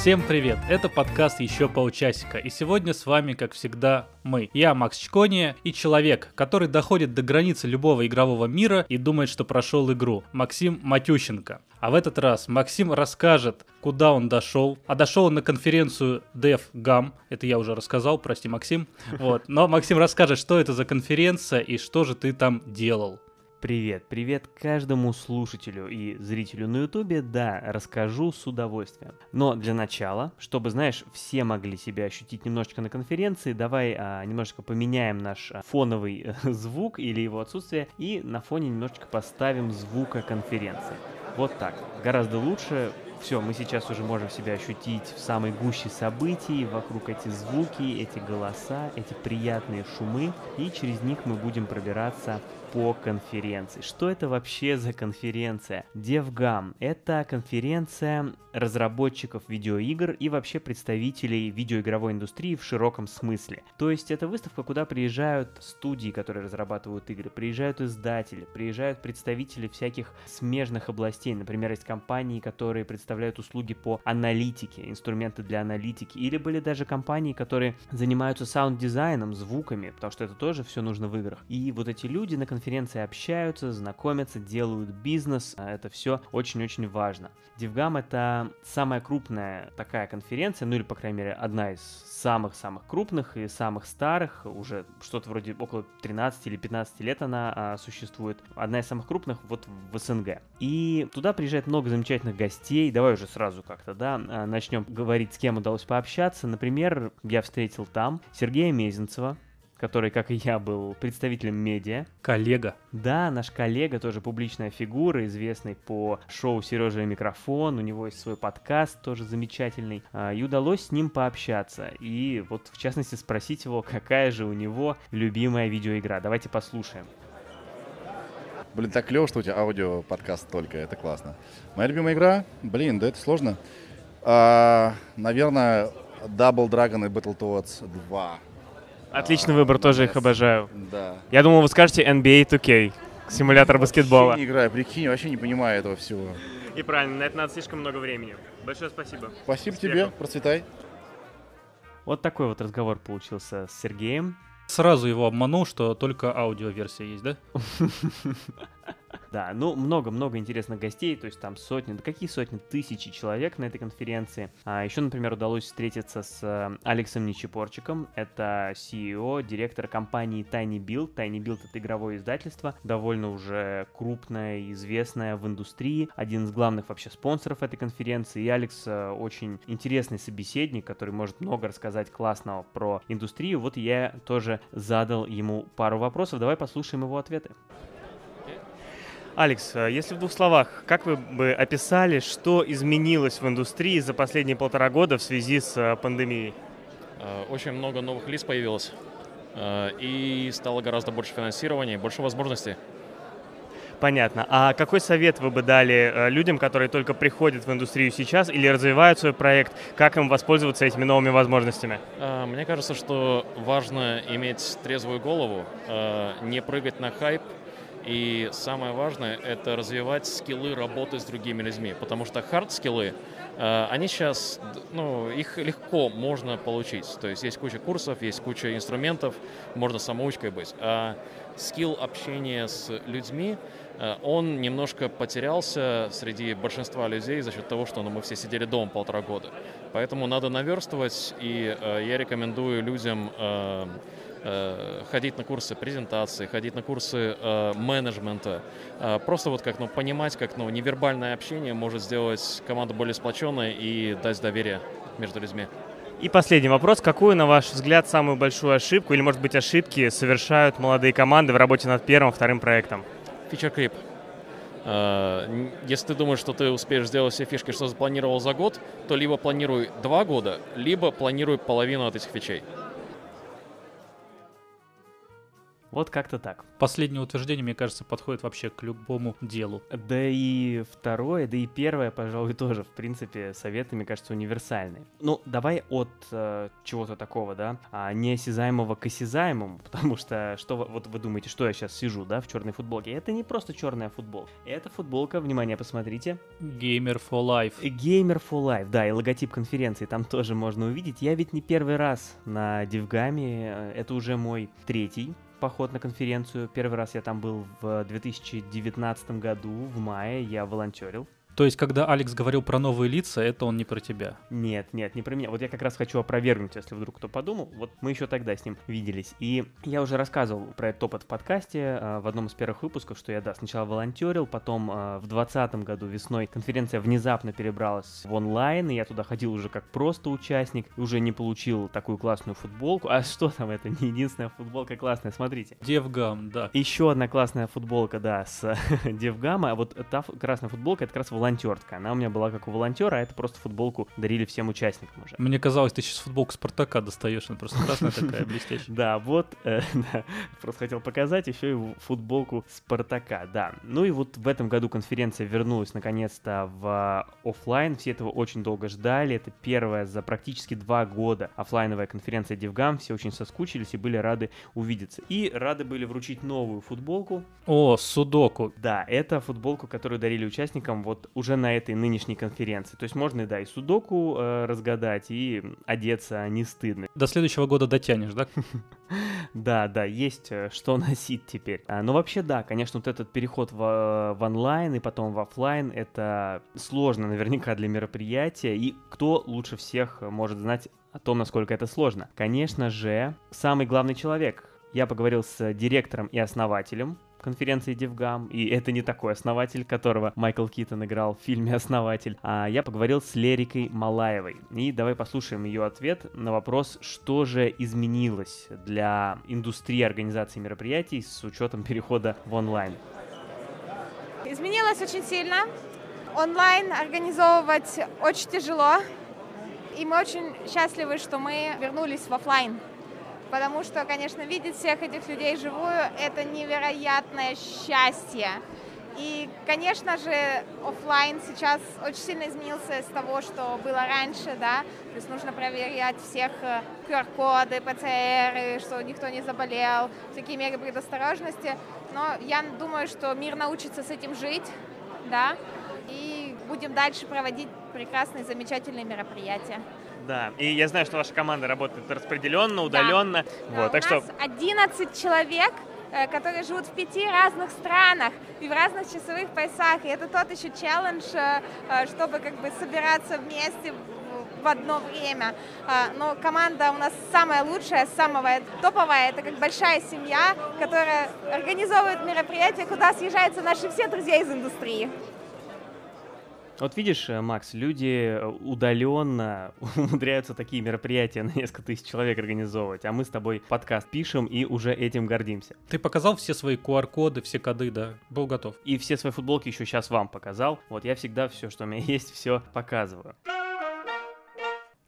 Всем привет! Это подкаст «Еще полчасика» и сегодня с вами, как всегда, мы. Я Макс Чкония и человек, который доходит до границы любого игрового мира и думает, что прошел игру. Максим Матющенко. А в этот раз Максим расскажет, куда он дошел. А дошел он на конференцию DevGam. Это я уже рассказал, прости, Максим. Вот. Но Максим расскажет, что это за конференция и что же ты там делал. Привет, привет каждому слушателю и зрителю на ютубе, да, расскажу с удовольствием. Но для начала, чтобы, знаешь, все могли себя ощутить немножечко на конференции, давай а, немножечко поменяем наш а, фоновый э, звук или его отсутствие и на фоне немножечко поставим звука конференции. Вот так, гораздо лучше, все, мы сейчас уже можем себя ощутить в самой гуще событий, вокруг эти звуки, эти голоса, эти приятные шумы, и через них мы будем пробираться по конференции. Что это вообще за конференция? DevGAMM — это конференция разработчиков видеоигр и вообще представителей видеоигровой индустрии в широком смысле. То есть это выставка, куда приезжают студии, которые разрабатывают игры, приезжают издатели, приезжают представители всяких смежных областей. Например, есть компании, которые представляют услуги по аналитике, инструменты для аналитики. Или были даже компании, которые занимаются саунд-дизайном, звуками, потому что это тоже все нужно в играх. И вот эти люди на конференции общаются, знакомятся, делают бизнес. А это все очень-очень важно. DevGam — это самая крупная такая конференция, ну или, по крайней мере, одна из самых-самых крупных и самых старых, уже что-то вроде около 13 или 15 лет она а, существует, одна из самых крупных вот в СНГ. И туда приезжает много замечательных гостей, давай уже сразу как-то, да, а, начнем говорить, с кем удалось пообщаться. Например, я встретил там Сергея Мезенцева, который, как и я, был представителем медиа. Коллега. Да, наш коллега, тоже публичная фигура, известный по шоу «Сережа и микрофон», у него есть свой подкаст, тоже замечательный, а, и удалось с ним пообщаться, и вот, в частности, спросить его, какая же у него любимая видеоигра. Давайте послушаем. Блин, так клево, что у тебя аудио-подкаст только, это классно. Моя любимая игра? Блин, да это сложно. А, наверное, Double Dragon и Battletoads 2. Отличный выбор, тоже их обожаю. Да. Я думал, вы скажете NBA 2K, симулятор баскетбола. Вообще не играю, прикинь, вообще не понимаю этого всего. И правильно, на это надо слишком много времени. Большое спасибо. Спасибо Успехов. тебе, процветай. Вот такой вот разговор получился с Сергеем. Сразу его обманул, что только аудиоверсия есть, да? Да, ну много-много интересных гостей, то есть там сотни, да какие сотни, тысячи человек на этой конференции. А еще, например, удалось встретиться с э, Алексом Нечепорчиком, это CEO, директор компании Tiny Build. Tiny Build это игровое издательство, довольно уже крупное известное в индустрии, один из главных вообще спонсоров этой конференции. И Алекс э, очень интересный собеседник, который может много рассказать классного про индустрию. Вот я тоже задал ему пару вопросов, давай послушаем его ответы. Алекс, э, если в двух словах, как вы бы описали, что изменилось в индустрии за последние полтора года в связи с э, пандемией? Э, Очень много новых лиц появилось. И стало гораздо больше финансирования, больше возможностей. Понятно. А какой совет вы бы дали людям, которые только приходят в индустрию сейчас или развивают свой проект, как им воспользоваться этими новыми возможностями? Мне кажется, что важно иметь трезвую голову, не прыгать на хайп. И самое важное — это развивать скиллы работы с другими людьми. Потому что хард-скиллы, э, они сейчас, ну, их легко можно получить. То есть есть куча курсов, есть куча инструментов, можно самоучкой быть. А скилл общения с людьми, э, он немножко потерялся среди большинства людей за счет того, что ну, мы все сидели дома полтора года. Поэтому надо наверстывать, и э, я рекомендую людям ходить на курсы презентации, ходить на курсы э, менеджмента. Э, просто вот как ну, понимать, как ну, невербальное общение может сделать команду более сплоченной и дать доверие между людьми. И последний вопрос. Какую, на ваш взгляд, самую большую ошибку или, может быть, ошибки совершают молодые команды в работе над первым, вторым проектом? Фичер крип. Э, н- Если ты думаешь, что ты успеешь сделать все фишки, что запланировал за год, то либо планируй два года, либо планируй половину от этих фичей. Вот как-то так. Последнее утверждение, мне кажется, подходит вообще к любому делу. Да и второе, да и первое, пожалуй, тоже, в принципе, советы, мне кажется, универсальные. Ну, давай от э, чего-то такого, да, а, неосязаемого к осязаемому, потому что, что вы, вот вы думаете, что я сейчас сижу, да, в черной футболке? Это не просто черная футболка, это футболка, внимание, посмотрите. Gamer for Life. Gamer for Life, да, и логотип конференции там тоже можно увидеть. Я ведь не первый раз на Дивгаме, э, это уже мой третий поход на конференцию. Первый раз я там был в 2019 году, в мае, я волонтерил. То есть, когда Алекс говорил про новые лица, это он не про тебя. Нет, нет, не про меня. Вот я как раз хочу опровергнуть, если вдруг кто подумал. Вот мы еще тогда с ним виделись. И я уже рассказывал про этот опыт в подкасте э, в одном из первых выпусков, что я, да, сначала волонтерил, потом э, в 2020 году весной конференция внезапно перебралась в онлайн, и я туда ходил уже как просто участник, уже не получил такую классную футболку. А что там, это не единственная футболка классная, смотрите. DevGAMM, да. Еще одна классная футболка, да, с DevGAMM а. А вот та красная футболка, это как раз волонтер волонтерка. Она у меня была как у волонтера, а это просто футболку дарили всем участникам уже. Мне казалось, ты сейчас футболку Спартака достаешь, она просто красная такая, блестящая. Да, вот, э, просто хотел показать еще и футболку Спартака, да. Ну и вот в этом году конференция вернулась наконец-то в офлайн. Все этого очень долго ждали. Это первая за практически два года офлайновая конференция DevGAMM. Все очень соскучились и были рады увидеться. И рады были вручить новую футболку. О, Судоку. Да, это футболку, которую дарили участникам вот уже на этой нынешней конференции. То есть можно, да, и судоку э, разгадать, и одеться не стыдно. До следующего года дотянешь, да? Да, да, есть э, что носить теперь. А, но вообще, да, конечно, вот этот переход в, в онлайн и потом в офлайн, это сложно наверняка для мероприятия. И кто лучше всех может знать о том, насколько это сложно? Конечно же, самый главный человек. Я поговорил с директором и основателем конференции DevGam, и это не такой основатель, которого Майкл Китон играл в фильме «Основатель», а я поговорил с Лерикой Малаевой. И давай послушаем ее ответ на вопрос, что же изменилось для индустрии организации мероприятий с учетом перехода в онлайн. Изменилось очень сильно. Онлайн организовывать очень тяжело. И мы очень счастливы, что мы вернулись в офлайн потому что, конечно, видеть всех этих людей живую – это невероятное счастье. И, конечно же, офлайн сейчас очень сильно изменился с того, что было раньше, да, то есть нужно проверять всех QR-коды, э, ПЦР, что никто не заболел, всякие меры предосторожности, но я думаю, что мир научится с этим жить, да, и будем дальше проводить прекрасные, замечательные мероприятия. Да, и я знаю, что ваша команда работает распределенно, удаленно. Да. Вот, так у нас что... 11 человек, э, которые живут в пяти разных странах и в разных часовых поясах. И это тот еще челлендж, э, э, чтобы как бы собираться вместе в одно время. Но команда у нас самая лучшая, самая топовая. Это как большая семья, которая организовывает мероприятия, куда съезжаются наши все друзья из индустрии. Вот видишь, э, Макс, люди э, удаленно умудряются такие мероприятия на несколько тысяч человек организовывать, а мы с тобой подкаст пишем и уже этим гордимся. Ты показал все свои QR-коды, все коды, да? Был готов. И все свои футболки еще сейчас вам показал. Вот я всегда все, что у меня есть, все показываю.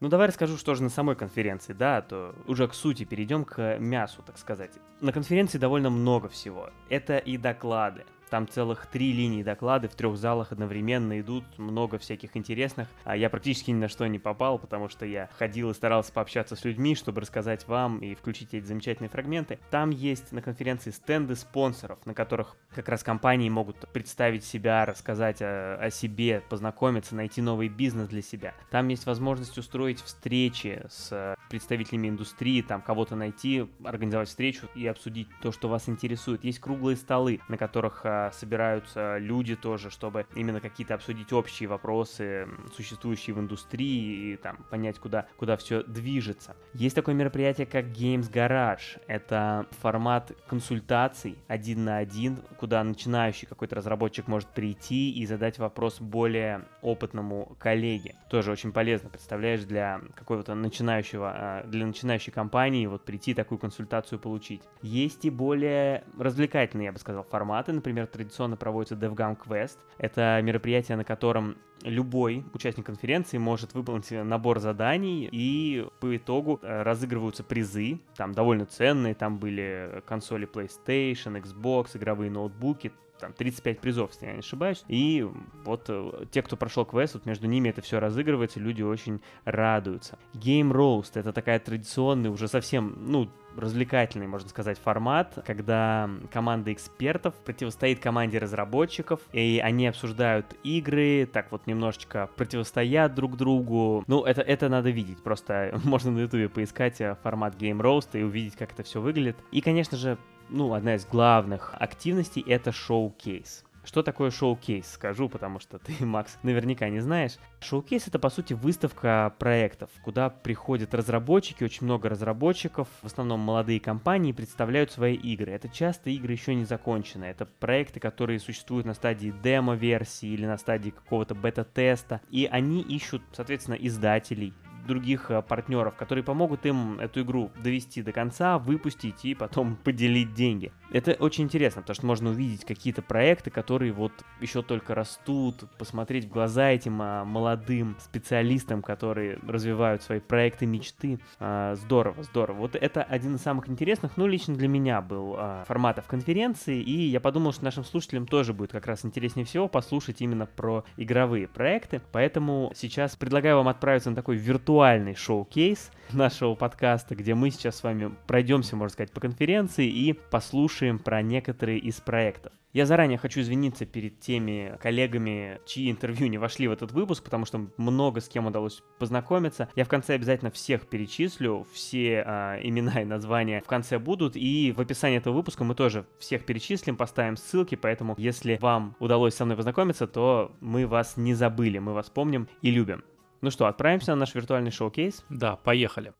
Ну давай расскажу, что же на самой конференции, да, а то уже к сути перейдем к мясу, так сказать. На конференции довольно много всего. Это и доклады, там целых три линии доклады в трех залах одновременно идут, много всяких интересных. А я практически ни на что не попал, потому что я ходил и старался пообщаться с людьми, чтобы рассказать вам и включить эти замечательные фрагменты. Там есть на конференции стенды спонсоров, на которых как раз компании могут представить себя, рассказать о, о себе, познакомиться, найти новый бизнес для себя. Там есть возможность устроить встречи с представителями индустрии, там кого-то найти, организовать встречу и обсудить то, что вас интересует. Есть круглые столы, на которых собираются люди тоже, чтобы именно какие-то обсудить общие вопросы, существующие в индустрии, и там понять, куда, куда все движется. Есть такое мероприятие, как Games Garage. Это формат консультаций один на один, куда начинающий какой-то разработчик может прийти и задать вопрос более опытному коллеге. Тоже очень полезно, представляешь, для какого-то начинающего, а, для начинающей компании вот прийти такую консультацию получить. Есть и более развлекательные, я бы сказал, форматы, например, традиционно проводится DevGam Quest. Это мероприятие, на котором любой участник конференции может выполнить набор заданий, и по итогу э, разыгрываются призы, там довольно ценные, там были консоли PlayStation, Xbox, игровые ноутбуки, там 35 призов, если я не ошибаюсь. И вот э, те, кто прошел квест, вот между ними это все разыгрывается, люди очень радуются. Game Roast — это такая традиционная, уже совсем, ну, развлекательный, можно сказать, формат, когда команда экспертов противостоит команде разработчиков, и они обсуждают игры, так вот немножечко противостоят друг другу. Ну, это, это надо видеть, просто можно на ютубе поискать э, формат Game Roast и увидеть, как это все выглядит. И, конечно же, ну, одна из главных активностей — это шоу-кейс. Что такое шоу-кейс, скажу, потому что ты, Макс, наверняка не знаешь. Шоу-кейс — это, по сути, выставка проектов, куда приходят разработчики, очень много разработчиков, в основном молодые компании, представляют свои игры. Это часто игры еще не закончены, это проекты, которые существуют на стадии демо-версии или на стадии какого-то бета-теста, и они ищут, соответственно, издателей, других э, партнеров, которые помогут им эту игру довести до конца, выпустить и потом поделить деньги. Это очень интересно, потому что можно увидеть какие-то проекты, которые вот еще только растут, посмотреть в глаза этим а, молодым специалистам, которые развивают свои проекты мечты. А, здорово, здорово. Вот это один из самых интересных, ну, лично для меня был а, форматов конференции, и я подумал, что нашим слушателям тоже будет как раз интереснее всего послушать именно про игровые проекты. Поэтому сейчас предлагаю вам отправиться на такой виртуальный шоу-кейс нашего подкаста, где мы сейчас с вами пройдемся, можно сказать, по конференции и послушаем про некоторые из проектов. Я заранее хочу извиниться перед теми коллегами, чьи интервью не вошли в этот выпуск, потому что много с кем удалось познакомиться. Я в конце обязательно всех перечислю, все э, имена и названия в конце будут, и в описании этого выпуска мы тоже всех перечислим, поставим ссылки, поэтому если вам удалось со мной познакомиться, то мы вас не забыли, мы вас помним и любим. Ну что, отправимся на наш виртуальный шоу-кейс? Да, поехали.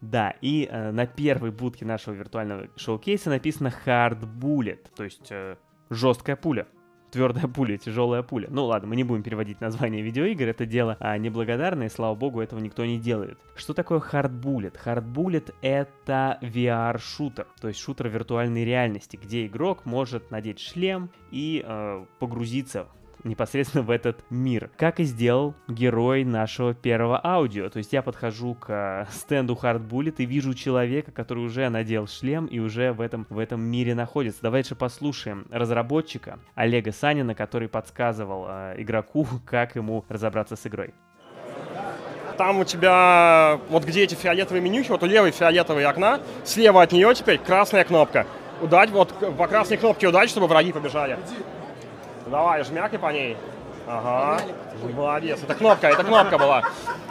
Да, и э, на первой будке нашего виртуального шоу-кейса написано Hard Bullet, то есть э, жесткая пуля. Твердая пуля, тяжелая пуля. Ну ладно, мы не будем переводить название видеоигр, это дело а, неблагодарное, и слава богу, этого никто не делает. Что такое Hard Bullet? Hard Bullet это VR-шутер, то есть шутер виртуальной реальности, где игрок может надеть шлем и э, погрузиться непосредственно в этот мир. Как и сделал герой нашего первого аудио. То есть я подхожу к э, стенду Hard Bullet и вижу человека, который уже надел шлем и уже в этом, в этом мире находится. Давайте послушаем разработчика Олега Санина, который подсказывал э, игроку, как ему разобраться с игрой. Там у тебя, вот где эти фиолетовые менюхи, вот у левой фиолетовой окна, слева от нее теперь красная кнопка. Удать, вот по красной кнопке удать, чтобы враги побежали. Давай, жмякай по ней. Ага. Молодец. Это кнопка, это кнопка была.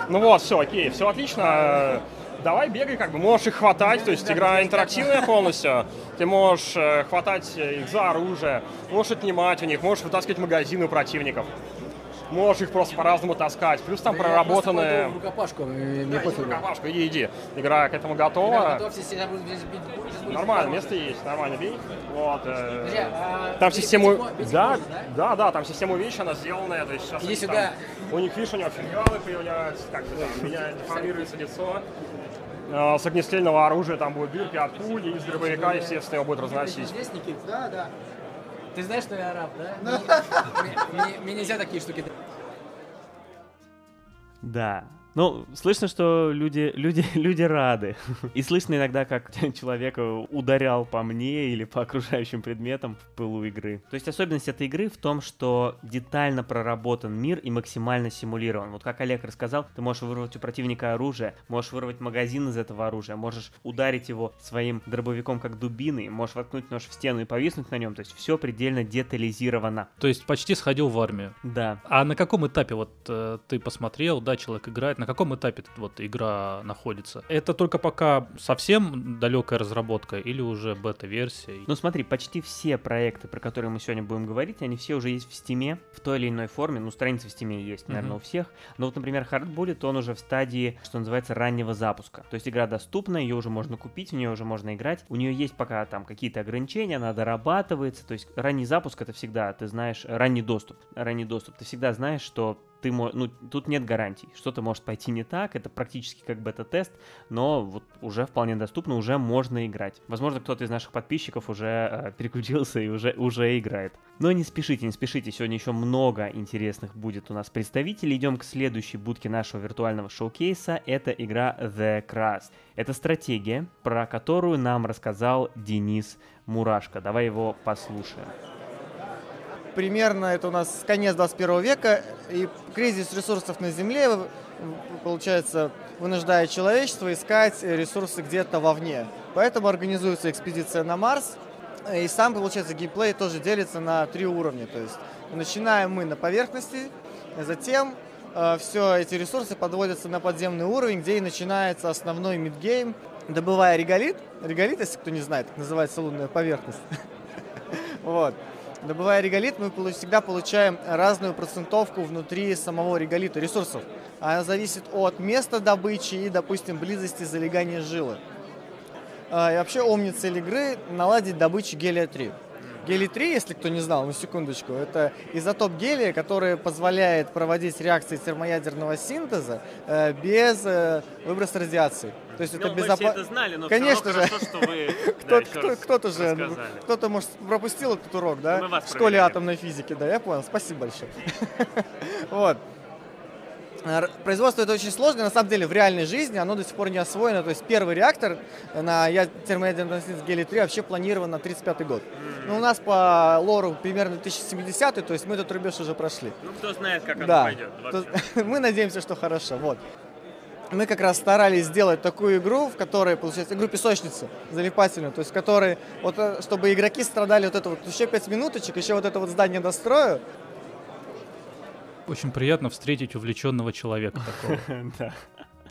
Ну вот, все, окей, все отлично. Давай бегай, как бы можешь их хватать, то есть игра интерактивная полностью. Ты можешь э, хватать их за оружие, можешь отнимать у них, можешь вытаскивать магазины у противников можешь их просто по-разному таскать. Плюс там да проработанные... Я рукопашку, мне да, пофигу. рукопашку, иди, иди. Игра к этому готова. Игра готов, бить, Нормально, место есть, нормально, бей. Вот. Э... Друзья, а там систему... Да, да, да, там система вещи, она сделанная. То есть сейчас иди сюда. Там, у них, видишь, у него фингалы появляются, как бы там, меня деформируется лицо. Э, с огнестрельного оружия там будет дырки от пули, из дробовика, естественно, его будет разносить. Здесь, Никит? Да, да. Ты знаешь, что я араб, да? Мне нельзя такие штуки. Да, ну, слышно, что люди, люди, люди рады. И слышно иногда, как человек ударял по мне или по окружающим предметам в пылу игры. То есть особенность этой игры в том, что детально проработан мир и максимально симулирован. Вот как Олег рассказал, ты можешь вырвать у противника оружие, можешь вырвать магазин из этого оружия, можешь ударить его своим дробовиком как дубиной, можешь воткнуть нож в стену и повиснуть на нем. То есть все предельно детализировано. То есть почти сходил в армию. Да. А на каком этапе вот э, ты посмотрел, да, человек играет, на каком этапе вот игра находится? Это только пока совсем далекая разработка или уже бета-версия? Ну смотри, почти все проекты, про которые мы сегодня будем говорить, они все уже есть в Стиме в той или иной форме. Ну, страницы в Стиме есть, наверное, mm-hmm. у всех. Но вот, например, Hard Bullet, он уже в стадии, что называется, раннего запуска. То есть игра доступна, ее уже можно купить, в нее уже можно играть. У нее есть пока там какие-то ограничения, она дорабатывается. То есть ранний запуск это всегда, ты знаешь, ранний доступ. Ранний доступ. Ты всегда знаешь, что ты ну, тут нет гарантий. Что-то может пойти не так, это практически как бета-тест, но вот уже вполне доступно, уже можно играть. Возможно, кто-то из наших подписчиков уже э, переключился и уже, уже играет. Но не спешите, не спешите, сегодня еще много интересных будет у нас представителей. Идем к следующей будке нашего виртуального шоу-кейса. Это игра The Crust. Это стратегия, про которую нам рассказал Денис Мурашко. Давай его послушаем. Примерно это у нас конец 21 века, и кризис ресурсов на Земле, получается, вынуждает человечество искать ресурсы где-то вовне. Поэтому организуется экспедиция на Марс, и сам, получается, геймплей тоже делится на три уровня. То есть начинаем мы на поверхности, затем все эти ресурсы подводятся на подземный уровень, где и начинается основной мидгейм, добывая реголит. Реголит, если кто не знает, так называется лунная поверхность. Вот. Добывая реголит, мы всегда получаем разную процентовку внутри самого реголита ресурсов. Она зависит от места добычи и, допустим, близости залегания жилы. А, И вообще цель игры – наладить добычу гелия-3. Гелий-3, если кто не знал, на секундочку, это изотоп гелия, который позволяет проводить реакции термоядерного синтеза э, без э, выброса радиации. То есть это безопасно. знали, но Конечно же. что вы Кто, кто, кто-то же, ну, кто-то, может, пропустил этот урок, да? В школе атомной физики, да, я понял, спасибо большое. Вот. Р- Производство это очень сложно, на самом деле в реальной жизни оно до сих пор не освоено. То есть первый реактор на я- термоядерном синтезе гелий-3 вообще планирован на 35 год. Но у нас по лору примерно 2070, то есть мы этот рубеж уже прошли. Ну, кто знает, как Да. То- Мы надеемся, что хорошо. Вот. Мы как раз старались сделать такую игру, в которой, получается, игру песочницы залипательную, то есть в которой, вот, э, чтобы игроки страдали вот это вот еще 5 минуточек, еще вот это вот здание дострою. Очень приятно встретить увлеченного человека такого. Да.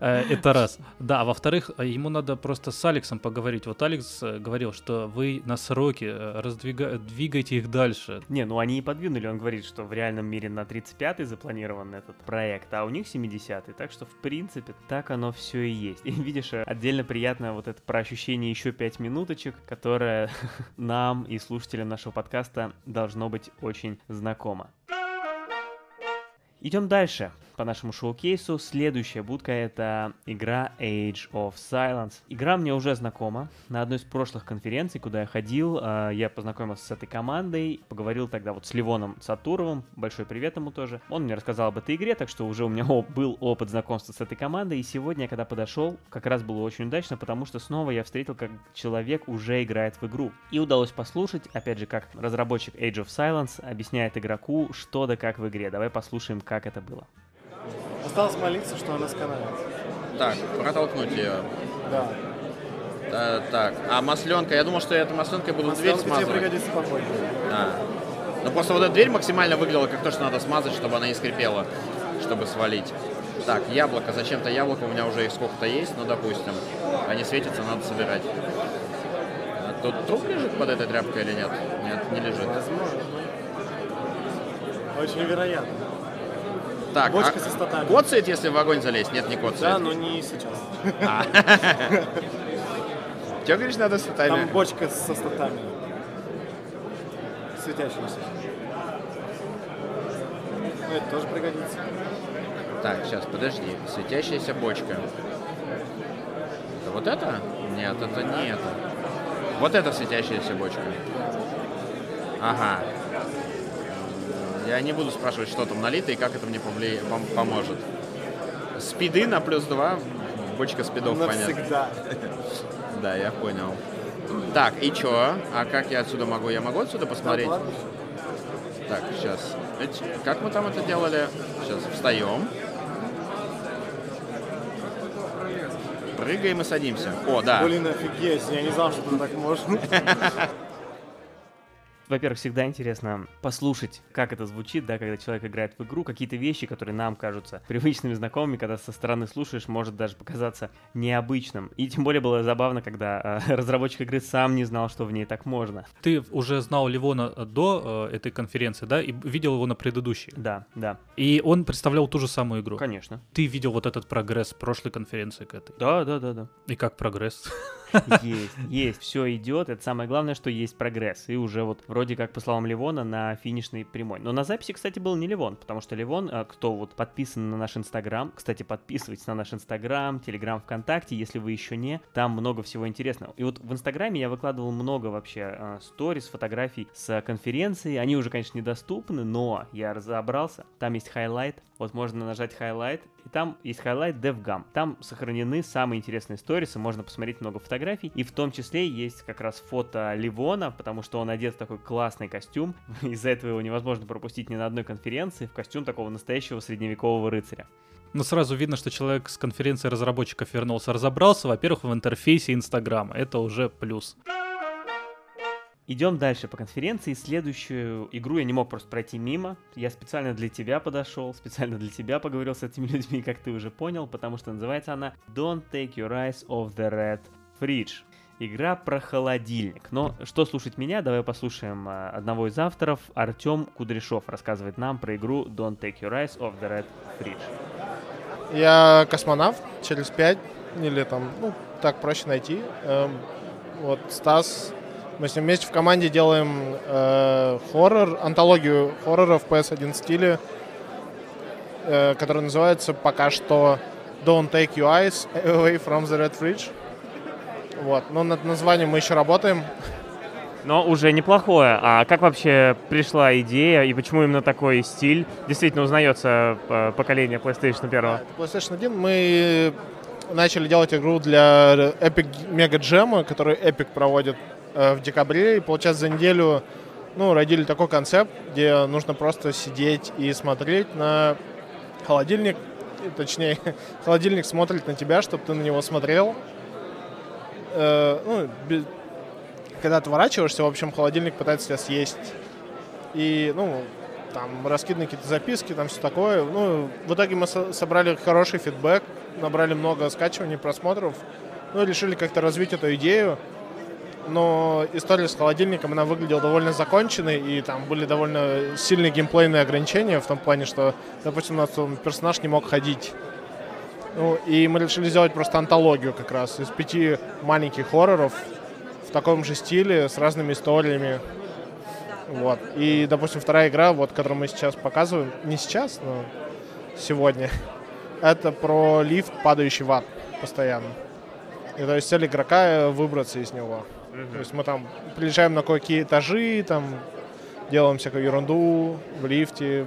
Э, Это раз. Да, а во-вторых, э, ему надо просто с Алексом поговорить. Вот Алекс э, говорил, что вы на сроки раздвига... двигайте их дальше. Не, ну они и подвинули, он говорит, что в реальном мире на 35-й запланирован этот проект, а у них 70-й, так что в принципе так оно все и есть. И видишь, отдельно приятно вот это про ощущение еще 5 минуточек, которое нам и слушателям нашего подкаста должно быть очень знакомо. Идем дальше по нашему шоу-кейсу. Следующая будка это игра Age of Silence. Игра мне уже знакома. На одной из прошлых конференций, куда я ходил, э, я познакомился с этой командой, поговорил тогда вот с Ливоном Сатуровым, большой привет ему тоже. Он мне рассказал об этой игре, так что уже у меня был опыт знакомства с этой командой, и сегодня, когда подошел, как раз было очень удачно, потому что снова я встретил, как человек уже играет в игру. И удалось послушать, опять же, как разработчик Age of Silence объясняет игроку, что да как в игре. Давай послушаем, как это было. Осталось молиться, что она сканает. Так, протолкнуть ее. Да. Э, так, а масленка, я думал, что я этой масленкой буду дверь Масленка тебе смазывать. пригодится попозже. А. Ну просто вот эта дверь максимально выглядела как то, что надо смазать, чтобы она не скрипела, чтобы свалить. Так, яблоко. Зачем-то яблоко, у меня уже их сколько-то есть, ну допустим. Они светятся, надо собирать. А Тут труп лежит под этой тряпкой или нет? Нет, не лежит. Возможно. Очень вероятно. Так, Бочка а со статами. коцает, если в огонь залезть? Нет, не коцает. Да, но не сейчас. Че говоришь, надо с статами? Там бочка со статами. Светящимися. Ну, это тоже пригодится. Так, сейчас, подожди. Светящаяся бочка. Это вот это? Нет, это не это. Вот это светящаяся бочка. Ага. Я не буду спрашивать, что там налито и как это мне повлия- пом- поможет. Спиды на плюс два. Бочка спидов, понятно. Навсегда. Да, я понял. Так, и чё? А как я отсюда могу? Я могу отсюда посмотреть? ладно. Так, сейчас. Как мы там это делали? Сейчас встаем. Прыгаем и садимся. О, да. Блин, офигеть, я не знал, что ты так можешь. Во-первых, всегда интересно послушать, как это звучит, да, когда человек играет в игру, какие-то вещи, которые нам кажутся привычными, знакомыми, когда со стороны слушаешь, может даже показаться необычным. И тем более было забавно, когда э, разработчик игры сам не знал, что в ней так можно. Ты уже знал Ливона э, до э, этой конференции, да, и видел его на предыдущей. Да, да, И он представлял ту же самую игру. конечно. Ты видел вот этот прогресс прошлой конференции к этой. Да, да, да, да. И как прогресс? Есть, есть, все идет. Это самое главное, что есть прогресс. И уже вот вроде как, по словам Левона, на финишной прямой. Но на записи, кстати, был не Левон, потому что Левон, а, кто вот подписан на наш Инстаграм, кстати, подписывайтесь на наш Инстаграм, Телеграм, ВКонтакте, если вы еще не, там много всего интересного. И вот в Инстаграме я выкладывал много вообще а, stories, фотографий с конференции. Они уже, конечно, недоступны, но я разобрался. Там есть highlight. Вот можно нажать highlight, и там есть highlight DevGAMM. Там сохранены самые интересные сторисы, можно посмотреть много фотографий, и в том числе есть как раз фото Левона, потому что он одет в такой классный костюм, из-за этого его невозможно пропустить ни на одной конференции, в костюм такого настоящего средневекового рыцаря. Ну, сразу видно, что человек с конференции разработчиков вернулся, разобрался, во-первых, в интерфейсе Инстаграма. Это уже плюс. Идем дальше по конференции. Следующую игру я не мог просто пройти мимо. Я специально для тебя подошел, специально для тебя поговорил с этими людьми, как ты уже понял, потому что называется она Don't Take Your Eyes Off the Red Fridge. Игра про холодильник. Но что слушать меня, давай послушаем а, одного из авторов. Артем Кудряшов рассказывает нам про игру Don't Take Your Eyes Off the Red Fridge. Я космонавт через 5 или там, ну, так проще найти. Эм, вот Стас мы с ним вместе в команде делаем э, хоррор, антологию хорроров в PS1 стиле, э, который называется пока что Don't Take Your Eyes Away from the Red Fridge. Вот. Но над названием мы еще работаем. Но уже неплохое. А как вообще пришла идея и почему именно такой стиль? Действительно узнается э, поколение PlayStation 1. PlayStation 1 мы начали делать игру для Epic Mega Jam, который Epic проводит в декабре, и получается за неделю ну, родили такой концепт, где нужно просто сидеть и смотреть на холодильник, точнее, холодильник смотрит на тебя, чтобы ты на него смотрел. Э, ну, без... когда отворачиваешься, в общем, холодильник пытается тебя съесть. И, ну, там раскиданы какие-то записки, там все такое. Ну, в итоге мы со- собрали хороший фидбэк, набрали много скачиваний, просмотров, ну, решили как-то развить эту идею но история с холодильником, она выглядела довольно законченной, и там были довольно сильные геймплейные ограничения в том плане, что, допустим, у нас персонаж не мог ходить. Ну, и мы решили сделать просто антологию как раз из пяти маленьких хорроров в таком же стиле, с разными историями. Вот. И, допустим, вторая игра, вот, которую мы сейчас показываем, не сейчас, но сегодня, это про лифт, падающий в ад постоянно. И то есть цель игрока выбраться из него. То есть мы там приезжаем на какие этажи, там делаем всякую ерунду в лифте,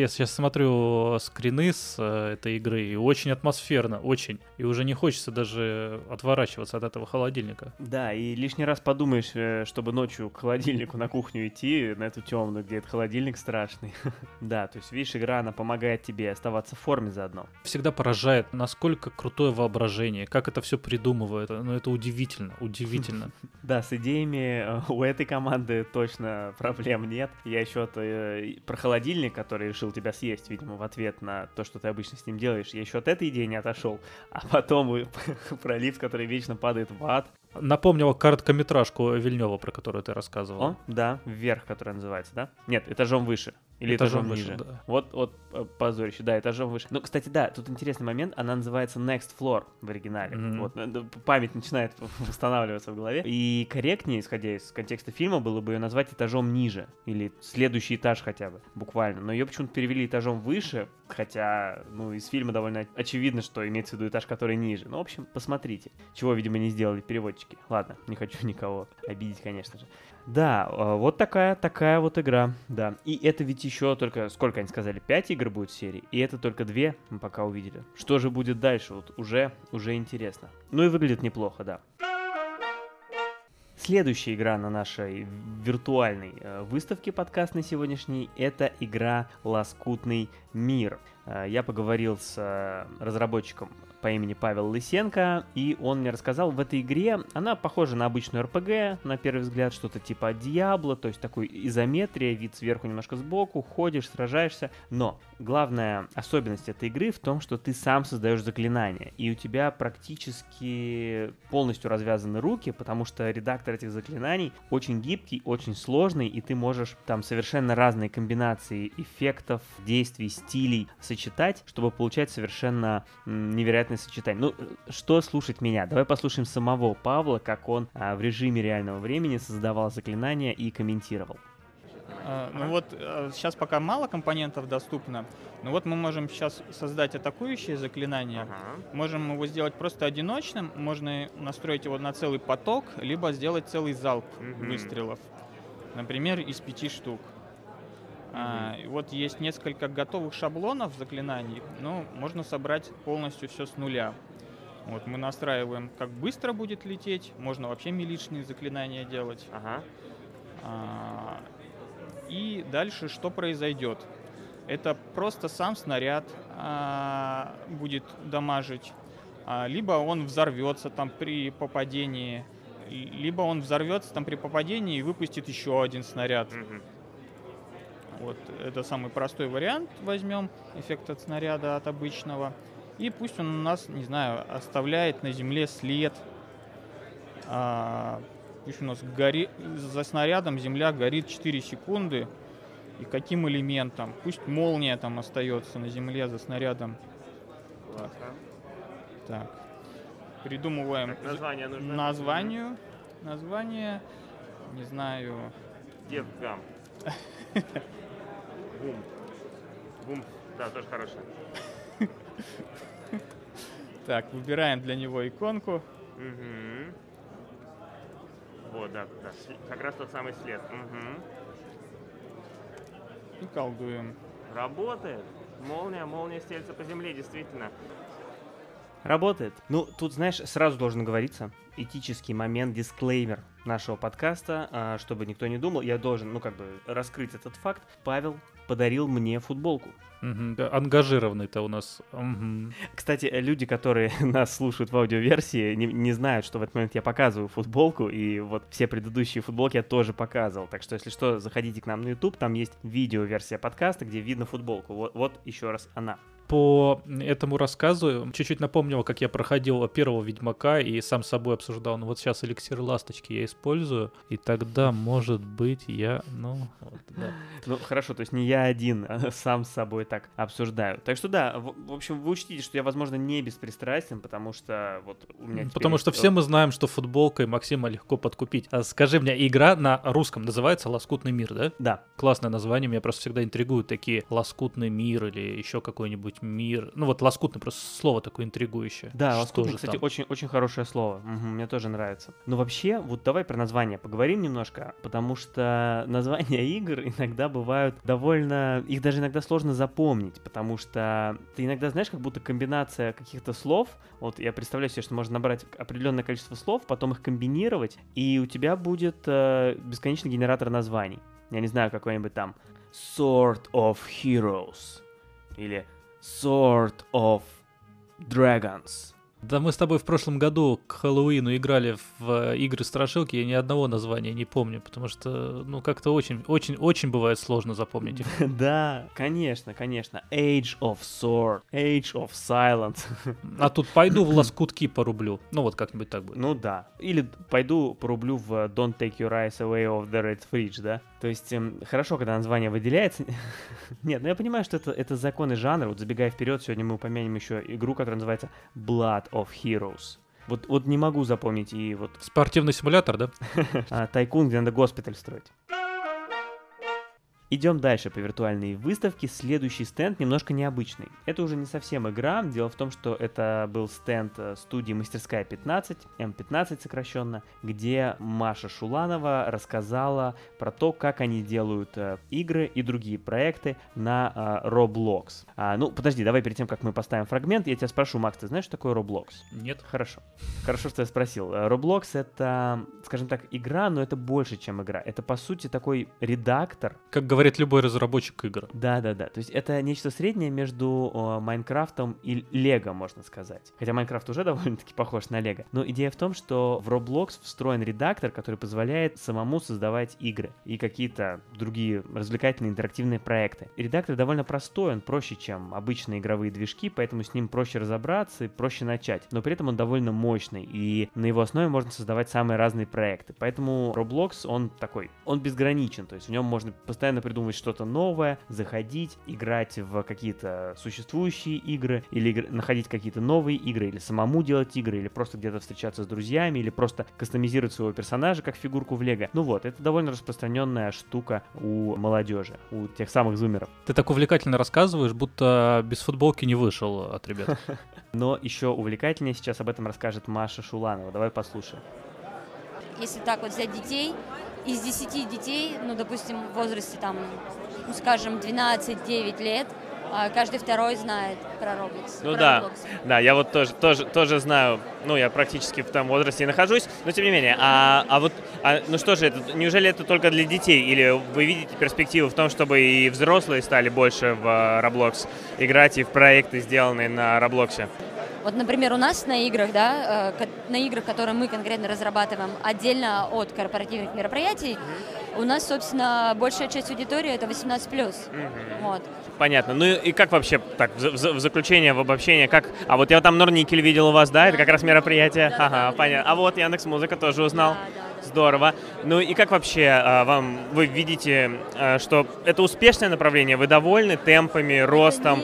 я сейчас смотрю скрины с э, этой игры, и очень атмосферно, очень. И уже не хочется даже отворачиваться от этого холодильника. Да, и лишний раз подумаешь, э, чтобы ночью к холодильнику на кухню идти, на эту темную, где этот холодильник страшный. Да, то есть, видишь, игра, она помогает тебе оставаться в форме заодно. Всегда поражает, насколько крутое воображение, как это все придумывают. Ну, это удивительно, удивительно. Да, с идеями э, у этой команды точно проблем нет. Я еще про холодильник, который решил решил тебя съесть, видимо, в ответ на то, что ты обычно с ним делаешь. Я еще от этой идеи не отошел. А потом пролив, который вечно падает в ад. Напомнила короткометражку Вильнева, про которую ты рассказывал. О, да, вверх, которая называется, да? Нет, этажом выше. Или этажом, этажом выше, ниже. Да. Вот, вот э, позорище, да, этажом выше. Ну, кстати, да, тут интересный момент, она называется Next Floor в оригинале. Mm-hmm. Вот, э, память начинает восстанавливаться в голове. И корректнее, исходя из контекста фильма, было бы ее назвать этажом ниже. Или следующий этаж хотя бы, буквально. Но ее почему-то перевели этажом выше, хотя, ну, из фильма довольно очевидно, что имеется в виду этаж, который ниже. Ну, в общем, посмотрите. Чего, видимо, не сделали переводчики. Ладно, не хочу никого обидеть, конечно же. Да, а, вот такая, такая вот игра, да. И это ведь еще только, сколько они сказали, 5 игр будет в серии, и это только две мы пока увидели. Что же будет дальше, вот уже, уже интересно. Ну и выглядит неплохо, да. Следующая игра на нашей виртуальной э, выставке подкастной сегодняшней – это игра «Лоскутный мир». Э, я поговорил с э, разработчиком по имени Павел Лысенко, и он мне рассказал, в этой игре она похожа на обычную RPG, на первый взгляд, что-то типа Диабло, то есть такой изометрия, вид сверху немножко сбоку, ходишь, сражаешься, но главная особенность этой игры в том, что ты сам создаешь заклинания, и у тебя практически полностью развязаны руки, потому что редактор этих заклинаний очень гибкий, очень сложный, и ты можешь там совершенно разные комбинации эффектов, действий, стилей сочетать сочетать, чтобы получать совершенно невероятное сочетание. Ну, э, что слушать меня? Давай послушаем самого Павла, как он а, в режиме реального времени создавал заклинания и комментировал. А, Ну вот сейчас пока мало компонентов доступно, но вот мы можем сейчас создать атакующее заклинание. Можем его сделать просто одиночным, можно настроить его на целый поток, либо сделать целый залп Мгм. выстрелов. Например, из пяти штук. А, и вот есть несколько готовых шаблонов заклинаний, но можно собрать полностью все с нуля. Вот мы настраиваем, как быстро будет лететь, можно вообще миличные заклинания делать. А, и дальше что произойдет? Это просто сам снаряд а, будет дамажить, а, либо он взорвется там при попадении, ли- либо он взорвется там при попадении и выпустит еще один снаряд. Вот это самый простой вариант. Возьмем эффект от снаряда от обычного. И пусть он у нас, не знаю, оставляет на земле след. А, пусть у нас гори... за снарядом земля горит 4 секунды. И каким элементом? Пусть молния там остается на земле за снарядом. Так. Так. Придумываем Так, название нужно? названию. Название, не знаю. Девгам. Бум. Бум. Да, тоже хорошо. Так, выбираем для него иконку. Угу. Вот, да, да. Как раз тот самый след. Угу. И колдуем. Работает. Молния, молния стелется по земле, действительно. Работает. Ну, тут, знаешь, сразу должен говориться этический момент, дисклеймер нашего подкаста, а, чтобы никто не думал, я должен, ну, как бы, раскрыть этот факт. Павел подарил мне футболку. Мгм, да, Ангажированный-то у нас. Кстати, люди, которые нас слушают в аудиоверсии, не, не знают, что в этот момент я показываю футболку, и вот все предыдущие футболки я тоже показывал. Так что, если что, заходите к нам на YouTube, там есть видео-версия подкаста, где видно футболку. Вот, вот еще раз она. По этому рассказу чуть-чуть напомнил, как я проходил первого Ведьмака и сам с собой обсуждал. Ну вот сейчас эликсир ласточки я использую, и тогда, может быть, я, ну, вот, да. Ну, хорошо, то есть не я один а сам с собой так обсуждаю. Так что да, в, в общем, вы учтите, что я, возможно, не беспристрастен, потому что вот у меня Потому что все мы знаем, что футболкой Максима легко подкупить. А скажи мне, игра на русском называется «Лоскутный мир», да? Да. Классное название, меня просто всегда интригуют такие «Лоскутный мир» или еще какой-нибудь мир. Ну вот «Лоскутный» просто слово такое интригующее. Да, Что лоскутный, же кстати, там? очень, очень хорошее слово. Мгм, мне тоже нравится. Но вообще, вот давай про название поговорим немножко, потому что названия игр иногда бывают довольно... Их даже иногда сложно запомнить, потому что ты иногда знаешь, как будто комбинация каких-то слов. Вот я представляю себе, что можно набрать определенное количество слов, потом их комбинировать, и у тебя будет э, бесконечный генератор названий. Я не знаю, какой-нибудь там Sword of Heroes или Sword of Dragons. Да мы с тобой в прошлом году к Хэллоуину играли в э, игры страшилки, я ни одного названия не помню, потому что, ну, как-то очень, очень, очень бывает сложно запомнить их. Да, конечно, конечно. Age of Sword, Age of Silence. А тут пойду в лоскутки порублю. Ну вот как-нибудь так будет. Ну да. Или пойду порублю в Don't Take Your Eyes Away of the Red Fridge, да? То есть эм, хорошо, когда название выделяется. Нет, ну я понимаю, что это, это законы жанра. Вот забегая вперед, сегодня мы упомянем еще игру, которая называется Blood of Heroes. Вот, вот не могу запомнить и вот... Спортивный симулятор, да? А, Тайкун, где надо госпиталь строить. Идем дальше по виртуальной выставке. Следующий стенд немножко необычный. Это уже не совсем игра. Дело в том, что это был стенд э, студии Мастерская 15, М15 сокращенно, где Маша Шуланова рассказала про то, как они делают э, игры и другие проекты на э, Roblox. А, ну, подожди, давай перед тем, как мы поставим фрагмент, я тебя спрошу, Макс, ты знаешь, что такое Roblox? Нет. Хорошо. Хорошо, что я спросил. Roblox это, скажем так, игра, но это больше, чем игра. Это, по сути, такой редактор, Как говорит любой разработчик игр. да, да, да. То есть это нечто среднее между Майнкрафтом и Лего, можно сказать. Хотя Майнкрафт уже довольно-таки похож на Лего. Но идея в том, что в Roblox встроен редактор, который позволяет самому создавать игры и какие-то другие развлекательные интерактивные проекты. Редактор довольно простой, он проще, чем обычные игровые движки, поэтому с ним проще разобраться и проще начать. Но при этом он довольно мощный, и на его основе можно создавать самые разные проекты. Поэтому Roblox, он такой, он безграничен, то есть в нем можно постоянно придумывать что-то новое, заходить, играть в какие-то существующие игры, или игр- находить какие-то новые игры, или самому делать игры, или просто где-то встречаться с друзьями, или просто кастомизировать своего персонажа как фигурку в Лего. Ну вот, это довольно распространенная штука у молодежи, у тех самых зумеров. Ты так увлекательно рассказываешь, будто без футболки не вышел от ребят. Но еще увлекательнее сейчас об этом расскажет Маша Шуланова. Давай послушаем. Если так вот взять детей, из 10 детей, ну, допустим, в возрасте там, ну, скажем, 12-9 лет, а, каждый второй знает про Roblox. Ну про да, Roblox. да, я вот тоже, тоже, тоже знаю, ну я практически в том возрасте и нахожусь, но тем не менее, а, а вот, а, ну что же, это, неужели это только для детей, или вы видите перспективу в том, чтобы и взрослые стали больше в Roblox играть и в проекты, сделанные на Roblox? Вот, например, у нас на играх, да, э, на играх, которые мы конкретно разрабатываем отдельно от корпоративных мероприятий, у нас, собственно, большая часть аудитории это 18+. Вот. Понятно. Ну и как вообще, так, в, за- в заключение, в обобщение, как... А вот я там Норникель видел у вас, да? Это как раз мероприятие? ага, понятно. А вот Яндекс Музыка тоже узнал. Здорово. Ну и как вообще а, вам, вы видите, а, что это успешное направление? Вы довольны темпами, ростом?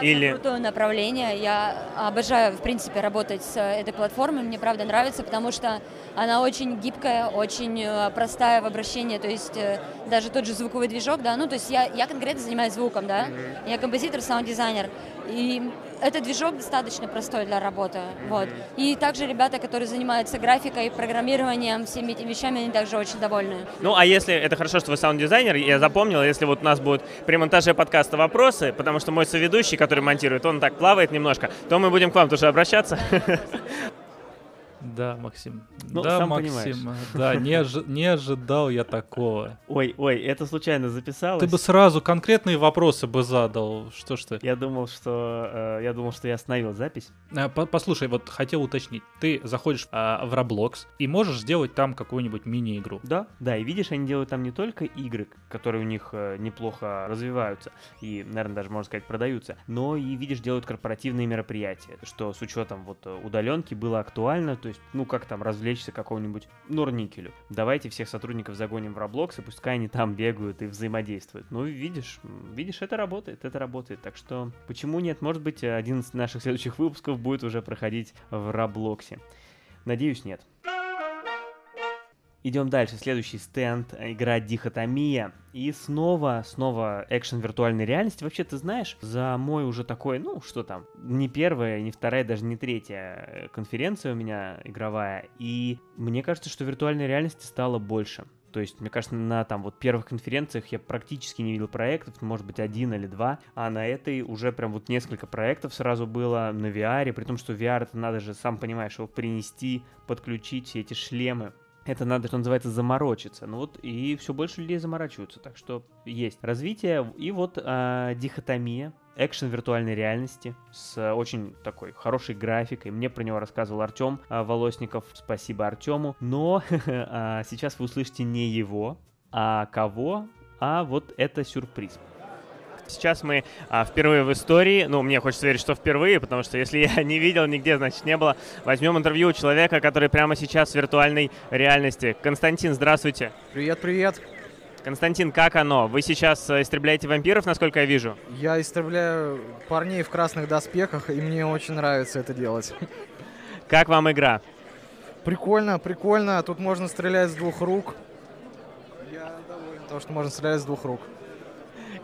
Или... крутое направление. Я обожаю, в принципе, работать с э, этой платформой. Мне правда нравится, потому что она очень гибкая, очень э, простая в обращении. То есть э, даже тот же звуковой движок, да, ну то есть я, я конкретно занимаюсь звуком, да. Я композитор, саунд-дизайнер. И этот движок достаточно простой для работы. Вот. И также ребята, которые занимаются графикой, программированием, всеми этими вещами, они также очень довольны. Ну, а если, это хорошо, что вы саунд-дизайнер, я запомнил, если вот у нас будут при монтаже подкаста вопросы, потому что мой соведущий, который монтирует, он так плавает немножко, то мы будем к вам тоже обращаться. Да, Максим. Ну, да, сам Максим. понимаешь. Да, не, ожи- не ожидал я такого. Ой, ой, это случайно записалось. Ты бы сразу конкретные вопросы бы задал. Что ж ты? Я думал, что э, я думал, что я остановил запись. А, по- Послушай, вот хотел уточнить. Ты заходишь а, в Roblox и можешь сделать там какую-нибудь мини-игру. Да, да, и видишь, они делают там не только игры, которые у них э, неплохо развиваются и, наверное, даже можно сказать продаются, но и видишь, делают корпоративные мероприятия, что с учетом вот удаленки было актуально, то есть, ну как там развлечься какому-нибудь Норникелю. Давайте всех сотрудников загоним в Roblox, и пускай они там бегают и взаимодействуют. Ну, видишь, видишь, это работает, это работает. Так что, почему нет? Может быть, один из наших следующих выпусков будет уже проходить в Роблоксе. Надеюсь, нет. Идем дальше. Следующий стенд. Игра Дихотомия. И снова, снова экшен виртуальной реальности. Вообще, ты знаешь, за мой уже такой, ну, что там, не первая, не вторая, даже не третья э, конференция у меня игровая. И мне кажется, что виртуальной реальности стало больше. То есть, мне кажется, на там вот первых конференциях я практически не видел проектов, может быть, один или два, а на этой уже прям вот несколько проектов сразу было на VR, при том, что VR это надо же, сам понимаешь, его принести, подключить, все эти шлемы. Это надо, что называется, заморочиться. Ну вот и все больше людей заморачиваются. Так что есть развитие. И вот а, дихотомия, экшен виртуальной реальности с очень такой хорошей графикой. Мне про него рассказывал Артем Волосников. Спасибо Артему. Но а, сейчас вы услышите не его, а кого? А вот это сюрприз. Сейчас мы а, впервые в истории, ну, мне хочется верить, что впервые, потому что если я не видел нигде, значит не было. Возьмем интервью у человека, который прямо сейчас в виртуальной реальности. Константин, здравствуйте. Привет, привет. Константин, как оно? Вы сейчас э, истребляете вампиров, насколько я вижу? Я истребляю парней в красных доспехах, и мне очень нравится это делать. Как вам игра? Прикольно, прикольно. Тут можно стрелять с двух рук. Я доволен, потому что можно стрелять с двух рук.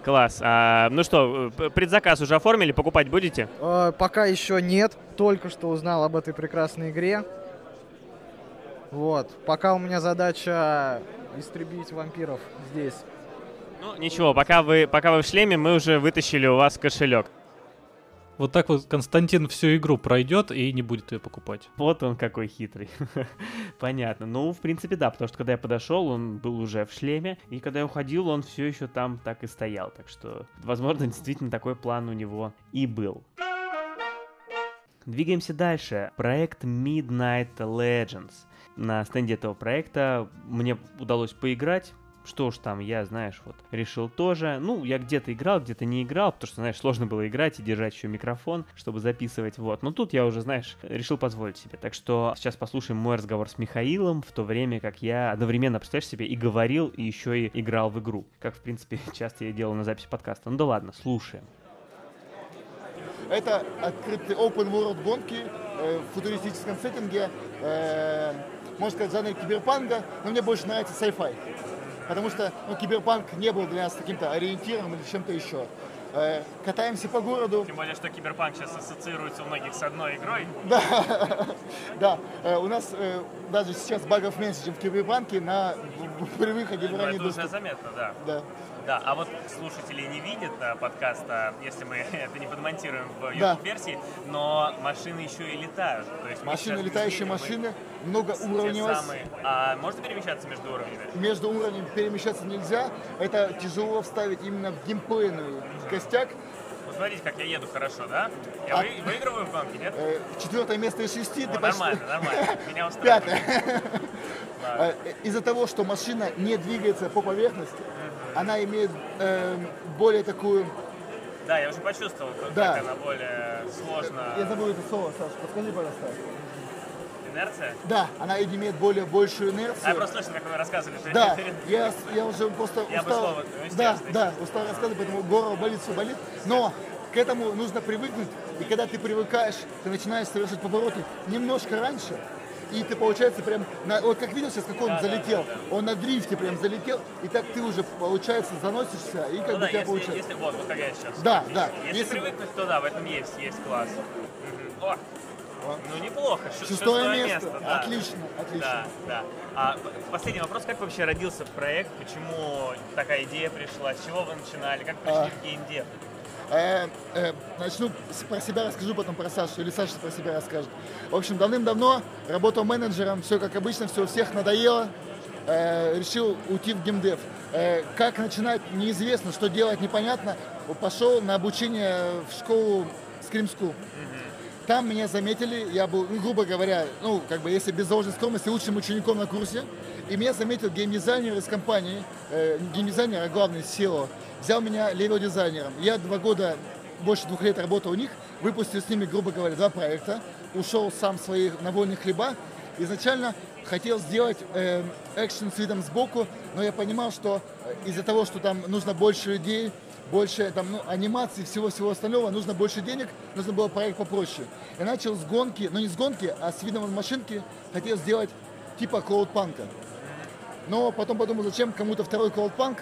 Класс. А, ну что, э, предзаказ уже оформили? Покупать будете? Э, пока еще нет. Только что узнал об этой прекрасной игре. Вот. Пока у меня задача истребить вампиров здесь. Ну, ничего, пока вы, пока вы в шлеме, мы уже вытащили у вас кошелек. Вот так вот Константин всю игру пройдет и не будет ее покупать. Вот он какой хитрый. Понятно. Ну, в принципе, да, потому что когда я подошел, он был уже в шлеме, и когда я уходил, он все еще там так и стоял. Так что, возможно, действительно такой план у него и был. Двигаемся дальше. Проект Midnight Legends. На стенде этого проекта мне удалось поиграть. Что уж там, я, знаешь, вот решил тоже. Ну, я где-то играл, где-то не играл, потому что, знаешь, сложно было играть и держать еще микрофон, чтобы записывать, вот. Но тут я уже, знаешь, решил позволить себе. Так что сейчас послушаем мой разговор с Михаилом, в то время как я одновременно, представляешь себе, и говорил, и еще и играл в игру. Как, в принципе, часто я делал на записи подкаста. Ну да ладно, слушаем. Это открытые open world гонки э, в футуристическом сеттинге, э, можно сказать, жанре киберпанка, но мне больше нравится sci-fi. Потому что ну, киберпанк не был для нас каким-то ориентиром или чем-то еще. Э, катаемся по городу. Тем более, что киберпанк сейчас ассоциируется у многих с одной игрой. Да, да. Э, у нас э, даже сейчас багов меньше, чем в киберпанке на при выходе в Ну, ранний это уже доступ. заметно, да. Да. Да, а вот слушатели не видят э, подкаста, если мы это не подмонтируем в Да. YouTube-версии, но машины еще и летают. То есть Машины, летающие видим, машины, много те уровневость. самые- А можно перемещаться между уровнями? Между уровнями перемещаться нельзя. Это тяжело вставить именно в геймплейный костяк. Вот смотрите, как я еду хорошо, да? Я А- вы- выигрываю в гонке, нет? Э, Четвертое место из шести. О, ты почти- нормально, нормально. Меня устраивает. Пятое. Э, Из-за того, что машина не двигается по поверхности, она имеет э, более такую... Да, я уже почувствовал, как Да. как она более сложно. Я забыл это слово, Саша, подскажи, пожалуйста. Инерция? Да, она имеет более большую А инерцию. я просто слышал, как вы рассказывали. Да, я, я уже просто Я устал. слово, да, да, устал рассказывать, поэтому горло болит, все болит. Но к этому нужно привыкнуть. И когда ты привыкаешь, ты начинаешь совершать повороты немножко раньше. И ты, получается, прям, на, вот как видел сейчас, как он Да, да, залетел, да, он на дрифте прям залетел, и так ты уже, получается, заносишься, и как Ну бы да, тебя если, получается. если вот, вот как я сейчас. Да, да. Если, Если- привыкнуть, то да, в этом есть, есть класс. Мгм. О, ну неплохо. Ш- Шестое место. да. Отлично, отлично. Да, да. А последний вопрос, как вообще родился проект, почему такая идея пришла, с чего вы начинали, как пришли А. в геймдев? Э, э, начну про себя расскажу, потом про Сашу, или Саша про себя расскажет. В общем, давным-давно работал менеджером, все как обычно, все у всех надоело, Э, решил уйти в геймдев. Э, как начинать, неизвестно, что делать, непонятно. Пошел на обучение в школу Scream School. Там меня заметили, я был, ну, грубо говоря, ну, как бы, если без должной скромности, лучшим учеником на курсе. И меня заметил геймдизайнер из компании, э, не геймдизайнер, а главный CEO. Взял меня левел-дизайнером. Я два года, больше двух лет работал у них, выпустил с ними, грубо говоря, два проекта. Ушел сам в свои на вольные хлеба. Изначально хотел сделать э, экшен с видом сбоку, но я понимал, что э, из-за того, что там нужно больше людей, больше там, ну, анимации, всего-всего остального, нужно больше денег, нужно было проект попроще. Я начал с гонки, ну не с гонки, а с видом от машинки, хотел сделать типа клоудпанка. Но потом подумал, зачем кому-то второй клоудпанк,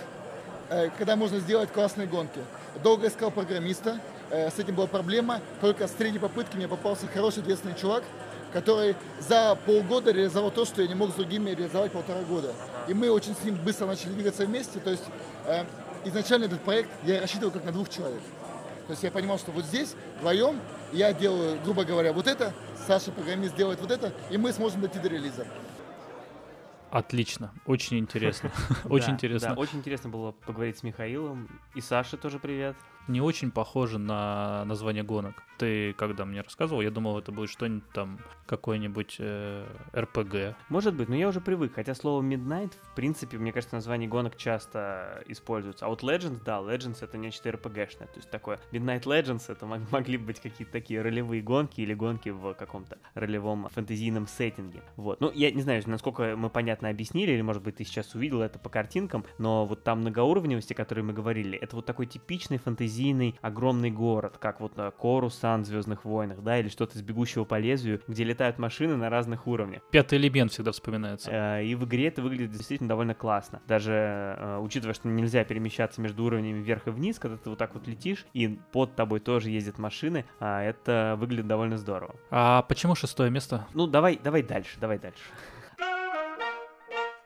э, когда можно сделать классные гонки. Долго искал программиста, э, с этим была проблема, только с третьей попытки мне попался хороший ответственный чувак, который за полгода реализовал то, что я не мог с другими реализовать полтора года. И мы очень с ним быстро начали двигаться вместе, то есть э, изначально этот проект я рассчитывал как на двух человек. То есть я понимал, что вот здесь вдвоем я делаю, грубо говоря, вот это, Саша, программист, делает вот это, и мы сможем дойти до релиза. Отлично, очень интересно. Очень интересно. Очень интересно было поговорить с Михаилом. И Саше тоже привет. Не очень похоже на название гонок. Ты когда мне рассказывал, я думал, это будет что-нибудь там, какой-нибудь э, РПГ. Может быть, но я уже привык. Хотя слово Midnight, в принципе, мне кажется, название гонок часто используется. А вот Legends, да, Legends это нечто РПГшное. То есть такое Midnight Legends это мог- могли быть какие-то такие ролевые гонки или гонки в каком-то ролевом фэнтезийном сеттинге. Вот. Ну, я не знаю, насколько мы понятно объяснили, или, может быть, ты сейчас увидел это по картинкам, но вот там многоуровневости, о которой мы говорили, это вот такой типичный фэнтезийный огромный город, как вот Корусан в Звездных войнах, да, или что-то из бегущего по лезвию, где летают машины на разных уровнях. Пятый элемент всегда вспоминается. Э, И в игре это выглядит действительно довольно классно. Даже э, учитывая, что нельзя перемещаться между уровнями вверх и вниз, когда ты вот так вот летишь, и под тобой тоже ездят машины, а это выглядит довольно здорово. А почему шестое место? Ну, давай, давай дальше, давай дальше.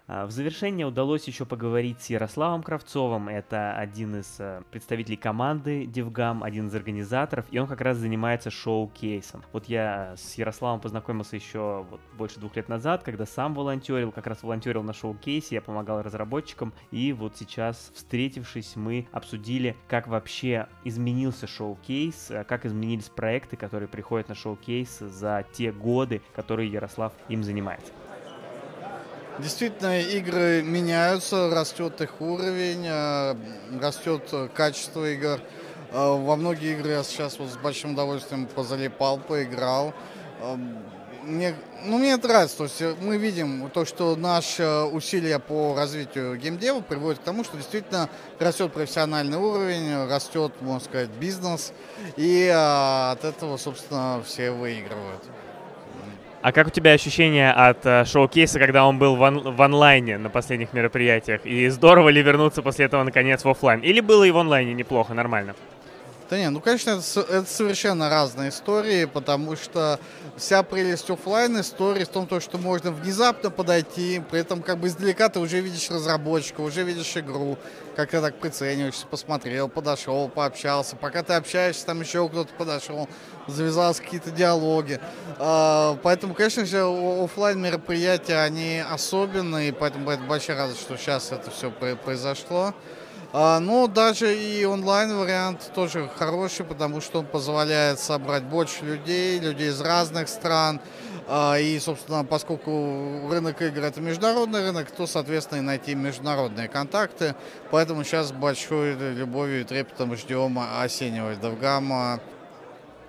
А, В завершение удалось еще поговорить с Ярославом Кравцовым. Это один из э, представителей команды DevGam, один из организаторов, и он как раз занимается шоу-кейсом. Вот я с Ярославом познакомился еще вот больше двух лет назад, когда сам волонтерил, как раз волонтерил на шоу-кейсе, я помогал разработчикам, и вот сейчас, встретившись, мы обсудили, как вообще изменился шоу-кейс, э, как изменились проекты, которые приходят на шоу-кейс за те годы, которые Ярослав им занимается. Действительно, игры меняются, растет их уровень, э, растет качество игр. Э, во многие игры я сейчас вот с большим удовольствием позалипал, поиграл. Э, мне, ну, мне нравится. То есть мы видим то, что наши усилия по развитию геймдева приводят к тому, что действительно растет профессиональный уровень, растет, можно сказать, бизнес. И от этого, собственно, все выигрывают. А как у тебя ощущения от э, шоу-кейса, когда он был в, он- в онлайне на последних мероприятиях? И здорово ли вернуться после этого наконец в офлайн? Или было и в онлайне неплохо, нормально? Да не, ну, конечно, это, это совершенно разные истории, потому что вся прелесть оффлайн истории в том, то, что можно внезапно подойти, при этом как бы издалека ты уже видишь разработчика, уже видишь игру, как ты так прицениваешься, посмотрел, подошел, пообщался. Пока ты общаешься, там еще кто-то подошел, завязались какие-то диалоги. А, Поэтому, конечно же, офлайн мероприятия, они особенные, поэтому это большая радость, что сейчас это все произошло. А, Ну, даже и онлайн-вариант тоже хороший, потому что он позволяет собрать больше людей, людей из разных стран. А, И, собственно, поскольку рынок игр это международный рынок, то, соответственно, и найти международные контакты. Поэтому сейчас большой любовью и трепетом ждем осеннего Довгама.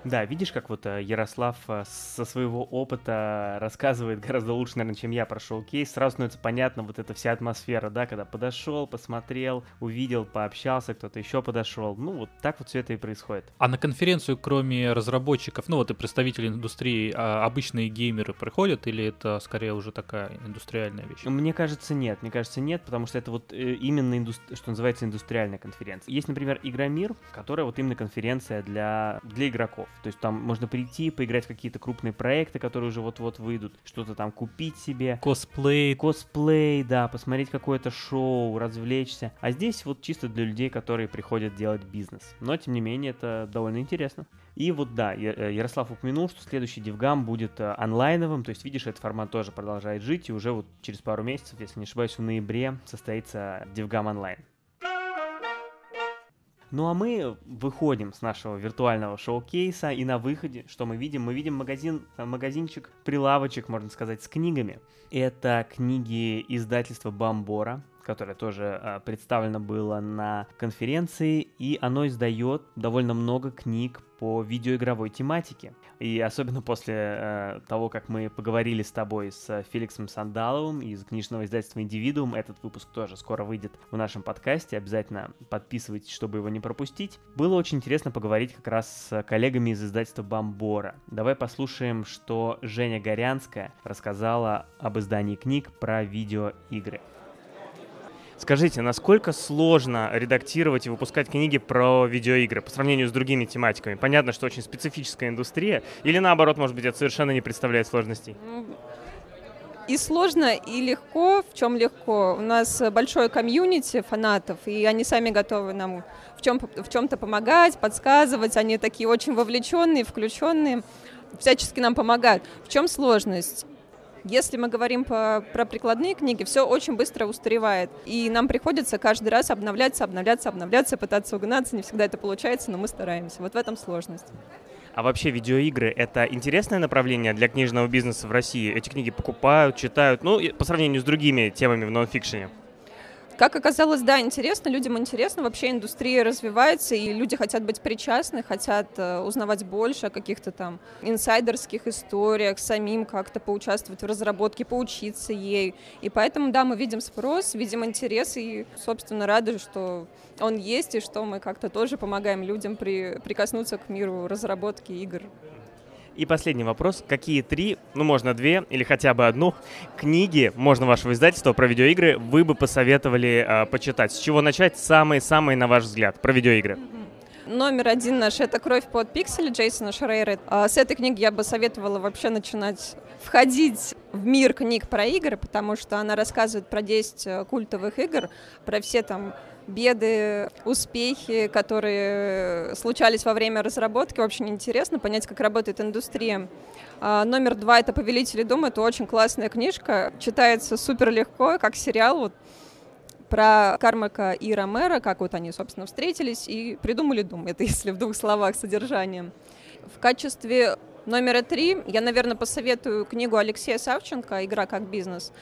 Да, видишь, как вот э, Ярослав э, со своего опыта рассказывает гораздо лучше, наверное, чем я про шоу-кейс. Сразу становится понятно вот эта вся атмосфера, да, когда подошел, посмотрел, увидел, пообщался, кто-то еще подошел. Ну, вот так вот все это и происходит. А на конференцию, кроме разработчиков, ну вот и представителей индустрии, а обычные геймеры приходят, или это скорее уже такая индустриальная вещь? Мне кажется, нет. Мне кажется, нет, потому что это вот э, именно, индус- что называется, индустриальная конференция. Есть, например, Игромир, которая вот именно конференция для, для игроков. То есть там можно прийти, поиграть в какие-то крупные проекты, которые уже вот-вот выйдут, что-то там купить себе. Косплей. Косплей, да, посмотреть какое-то шоу, развлечься. А здесь вот чисто для людей, которые приходят делать бизнес. Но, тем не менее, это довольно интересно. И вот да, э, Ярослав упомянул, что следующий DevGam будет э, онлайновым, то есть, видишь, этот формат тоже продолжает жить, и уже вот через пару месяцев, если не ошибаюсь, в ноябре состоится DevGam онлайн. Ну а мы выходим с нашего виртуального шоу-кейса, и на выходе, что мы видим? Мы видим магазин, э, магазинчик, прилавочек, можно сказать, с книгами. Это книги издательства Бамбора, которое тоже э, представлено было на конференции, и оно издает довольно много книг по видеоигровой тематике. И особенно после э, того, как мы поговорили с тобой с Феликсом Сандаловым из книжного издательства «Индивидуум», этот выпуск тоже скоро выйдет в нашем подкасте, обязательно подписывайтесь, чтобы его не пропустить. Было очень интересно поговорить как раз с коллегами из издательства «Бамбора». Давай послушаем, что Женя Горянская рассказала об издании книг про видеоигры. Скажите, насколько сложно редактировать и выпускать книги про видеоигры по сравнению с другими тематиками? Понятно, что очень специфическая индустрия, или наоборот, может быть, это совершенно не представляет сложностей? И сложно, и легко. В чем легко? У нас большое комьюнити фанатов, и они сами готовы нам в, чем, в чем-то помогать, подсказывать. Они такие очень вовлеченные, включенные, всячески нам помогают. В чем сложность? Если мы говорим по, про прикладные книги, все очень быстро устаревает. И нам приходится каждый раз обновляться, обновляться, обновляться, пытаться угнаться. Не всегда это получается, но мы стараемся. Вот в этом сложность. А вообще видеоигры — это интересное направление для книжного бизнеса в России? Эти книги покупают, читают, ну, по сравнению с другими темами в нонфикшене. Как оказалось, да, интересно, людям интересно, вообще индустрия развивается, и люди хотят быть причастны, хотят э, узнавать больше о каких-то там инсайдерских историях, самим как-то поучаствовать в разработке, поучиться ей. И поэтому, да, мы видим спрос, видим интерес, и, собственно, рады, что он есть, и что мы как-то тоже помогаем людям при, прикоснуться к миру разработки игр. И последний вопрос. Какие три, ну, можно две или хотя бы одну книги, можно вашего издательства про видеоигры, вы бы посоветовали э, почитать? С чего начать? Самые-самые, на ваш взгляд, про видеоигры. Номер один наш — это «Кровь под пиксели» Джейсона Шрейера. А С этой книги я бы советовала вообще начинать входить в мир книг про игры, потому что она рассказывает про 10 культовых игр, про все там беды, успехи, которые случались во время разработки. Очень интересно понять, как работает индустрия. А, номер два — это «Повелители дома». Это очень классная книжка. Читается супер легко, как сериал. Вот про Кармака и Ромера, как вот они, собственно, встретились и придумали Дум. Это если в двух словах содержанием. В качестве Номер три, я, наверное, посоветую книгу Алексея Савченко «Игра как бизнес».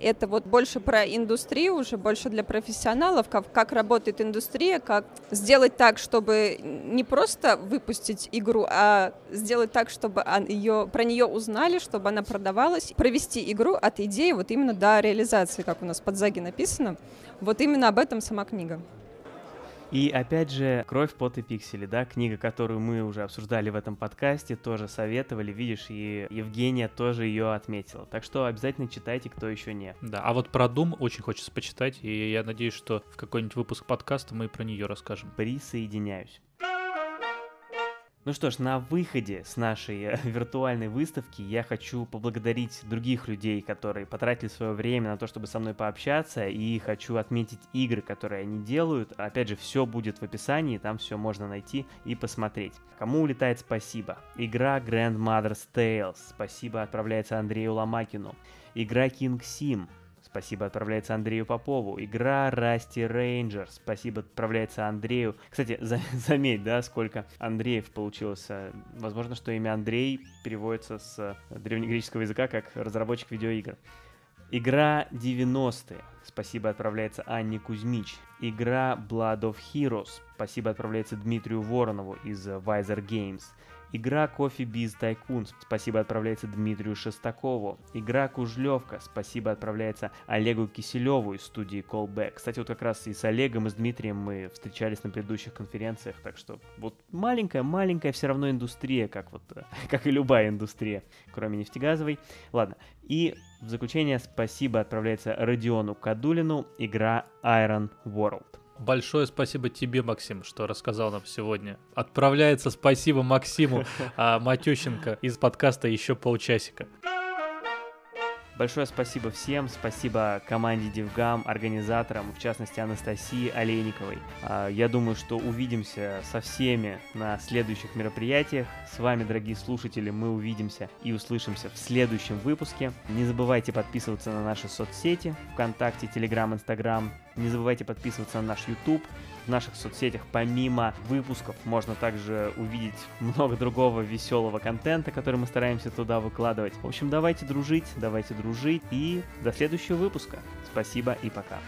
Это вот больше про индустрию, уже больше для профессионалов, как, как работает индустрия, как сделать так, чтобы не просто выпустить игру, а сделать так, чтобы ее, про нее узнали, чтобы она продавалась, провести игру от идеи вот именно до реализации, как у нас под Заги написано. Вот именно об этом сама книга. И опять же, «Кровь, пот и пиксели», да, книга, которую мы уже обсуждали в этом подкасте, тоже советовали, видишь, и Евгения тоже ее отметила. Так что обязательно читайте, кто еще не. Да, а вот про Doom очень хочется почитать, и я надеюсь, что в какой-нибудь выпуск подкаста мы про нее расскажем. Присоединяюсь. Ну что ж, на выходе с нашей э, виртуальной выставки я хочу поблагодарить других людей, которые потратили свое время на то, чтобы со мной пообщаться, и хочу отметить игры, которые они делают. Опять же, все будет в описании, там все можно найти и посмотреть. Кому улетает спасибо? Игра Grandmother's Tales, спасибо отправляется Андрею Ломакину. Игра King Sim, Спасибо отправляется Андрею Попову. Игра Расти Рейнджер. Спасибо отправляется Андрею. Кстати, за, заметь, да, сколько Андреев получилось. Возможно, что имя Андрей переводится с древнегреческого языка как разработчик видеоигр. Игра 90-е. Спасибо отправляется Анне Кузьмич. Игра Blood of Heroes. Спасибо отправляется Дмитрию Воронову из Visor Games. Игра Кофе Биз Тайкун. Спасибо отправляется Дмитрию Шестакову. Игра Кужлевка. Спасибо отправляется Олегу Киселеву из студии Callback. Кстати, вот как раз и с Олегом, и с Дмитрием мы встречались на предыдущих конференциях. Так что вот маленькая-маленькая все равно индустрия, как вот, как и любая индустрия, кроме нефтегазовой. Ладно. И в заключение спасибо отправляется Родиону Кадулину. Игра Iron World. Большое спасибо тебе, Максим, что рассказал нам сегодня. Отправляется спасибо Максиму а, Матющенко из подкаста «Еще полчасика». Большое спасибо всем, спасибо команде Девгам, организаторам, в частности Анастасии Олейниковой. А, я думаю, что увидимся со всеми на следующих мероприятиях. С вами, дорогие слушатели, мы увидимся и услышимся в следующем выпуске. Не забывайте подписываться на наши соцсети, ВКонтакте, Телеграм, Инстаграм. Не забывайте подписываться на наш YouTube. Наших соцсетях помимо выпусков можно также увидеть много другого веселого контента, который мы стараемся туда выкладывать. В общем, давайте дружить, давайте дружить и до следующего выпуска. Спасибо и пока.